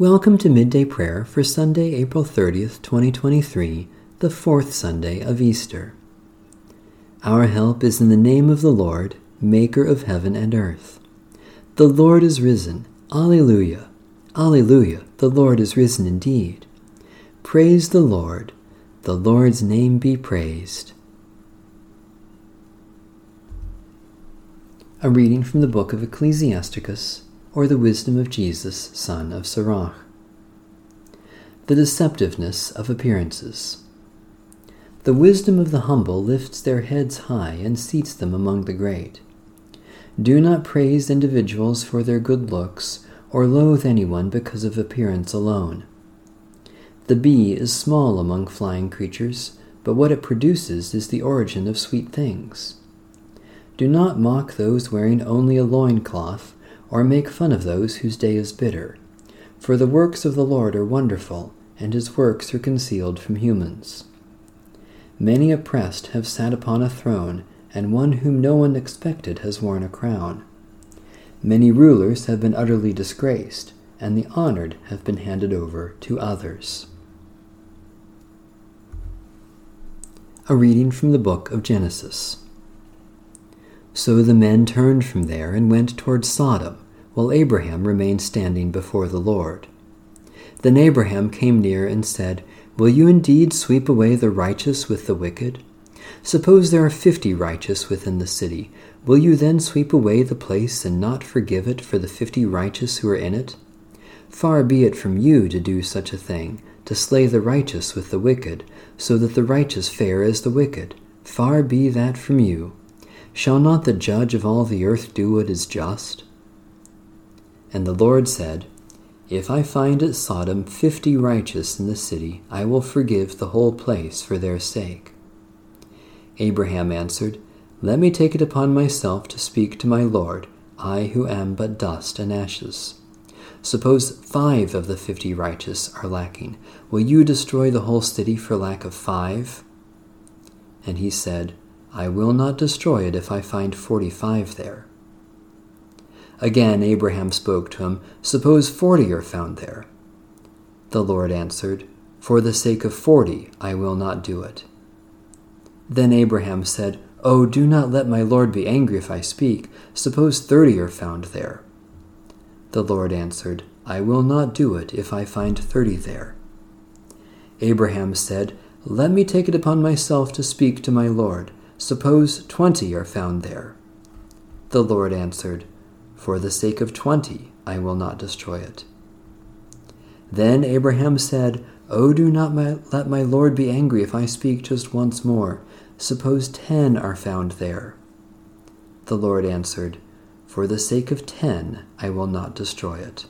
Welcome to Midday Prayer for Sunday, April 30th, 2023, the fourth Sunday of Easter. Our help is in the name of the Lord, Maker of heaven and earth. The Lord is risen. Alleluia. Alleluia. The Lord is risen indeed. Praise the Lord. The Lord's name be praised. A reading from the book of Ecclesiasticus or the wisdom of Jesus, son of Sirach. The deceptiveness of appearances. The wisdom of the humble lifts their heads high and seats them among the great. Do not praise individuals for their good looks, or loathe anyone because of appearance alone. The bee is small among flying creatures, but what it produces is the origin of sweet things. Do not mock those wearing only a loin cloth or make fun of those whose day is bitter. For the works of the Lord are wonderful, and his works are concealed from humans. Many oppressed have sat upon a throne, and one whom no one expected has worn a crown. Many rulers have been utterly disgraced, and the honored have been handed over to others. A reading from the book of Genesis. So the men turned from there and went toward Sodom, while Abraham remained standing before the Lord. Then Abraham came near and said, Will you indeed sweep away the righteous with the wicked? Suppose there are fifty righteous within the city. Will you then sweep away the place and not forgive it for the fifty righteous who are in it? Far be it from you to do such a thing, to slay the righteous with the wicked, so that the righteous fare as the wicked. Far be that from you. Shall not the judge of all the earth do what is just? And the Lord said, If I find at Sodom fifty righteous in the city, I will forgive the whole place for their sake. Abraham answered, Let me take it upon myself to speak to my Lord, I who am but dust and ashes. Suppose five of the fifty righteous are lacking. Will you destroy the whole city for lack of five? And he said, I will not destroy it if I find forty five there. Again Abraham spoke to him, Suppose forty are found there. The Lord answered, For the sake of forty I will not do it. Then Abraham said, Oh, do not let my Lord be angry if I speak. Suppose thirty are found there. The Lord answered, I will not do it if I find thirty there. Abraham said, Let me take it upon myself to speak to my Lord. Suppose twenty are found there. The Lord answered, For the sake of twenty I will not destroy it. Then Abraham said, Oh, do not my, let my Lord be angry if I speak just once more. Suppose ten are found there. The Lord answered, For the sake of ten I will not destroy it.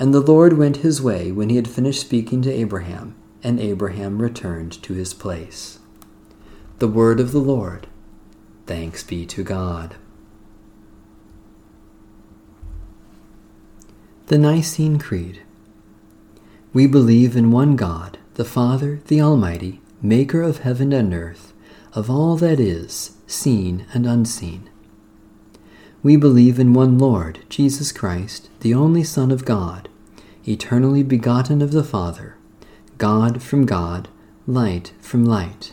And the Lord went his way when he had finished speaking to Abraham, and Abraham returned to his place. The word of the Lord. Thanks be to God. The Nicene Creed. We believe in one God, the Father, the Almighty, maker of heaven and earth, of all that is, seen and unseen. We believe in one Lord, Jesus Christ, the only Son of God, eternally begotten of the Father, God from God, light from light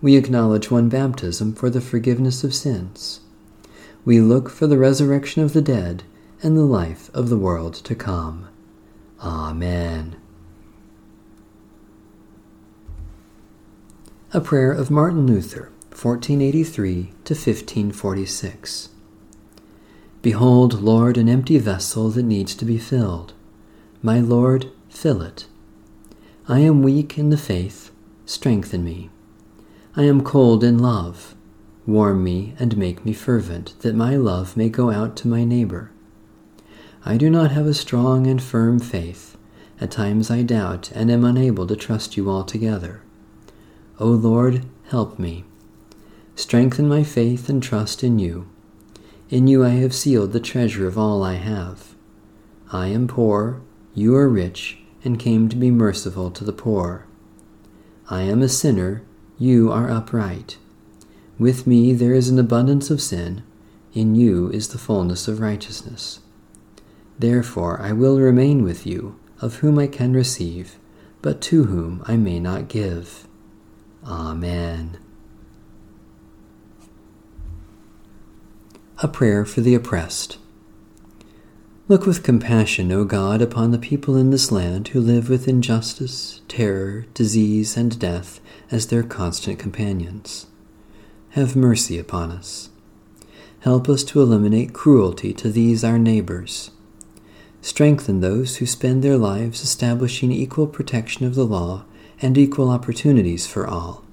we acknowledge one baptism for the forgiveness of sins. We look for the resurrection of the dead and the life of the world to come. Amen. A prayer of Martin Luther, 1483 to 1546. Behold, Lord, an empty vessel that needs to be filled. My Lord, fill it. I am weak in the faith, strengthen me. I am cold in love, warm me and make me fervent, that my love may go out to my neighbor. I do not have a strong and firm faith. At times I doubt and am unable to trust you altogether. O Lord, help me. Strengthen my faith and trust in you. In you I have sealed the treasure of all I have. I am poor, you are rich, and came to be merciful to the poor. I am a sinner, you are upright. With me there is an abundance of sin, in you is the fullness of righteousness. Therefore I will remain with you, of whom I can receive, but to whom I may not give. Amen. A prayer for the oppressed. Look with compassion, O God, upon the people in this land who live with injustice, terror, disease, and death as their constant companions. Have mercy upon us. Help us to eliminate cruelty to these our neighbors Strengthen those who spend their lives establishing equal protection of the law and equal opportunities for all.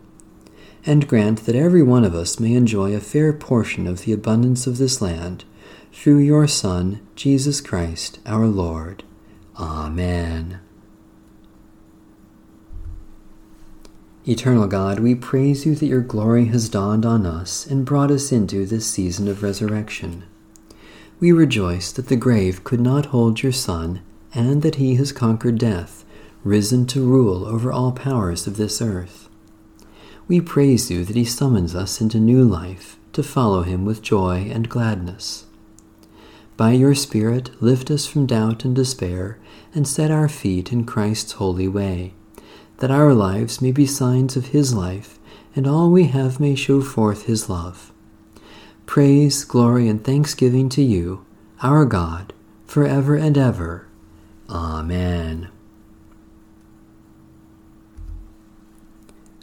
And grant that every one of us may enjoy a fair portion of the abundance of this land through your Son, Jesus Christ, our Lord. Amen. Eternal God, we praise you that your glory has dawned on us and brought us into this season of resurrection we rejoice that the grave could not hold your Son, and that he has conquered death, risen to rule over all powers of this earth. We praise you that he summons us into new life, to follow him with joy and gladness. By your Spirit, lift us from doubt and despair, and set our feet in Christ's holy way, that our lives may be signs of his life, and all we have may show forth his love. Praise, glory, and thanksgiving to you, our God, forever and ever. Amen.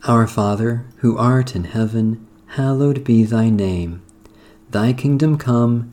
Our Father, who art in heaven, hallowed be thy name. Thy kingdom come,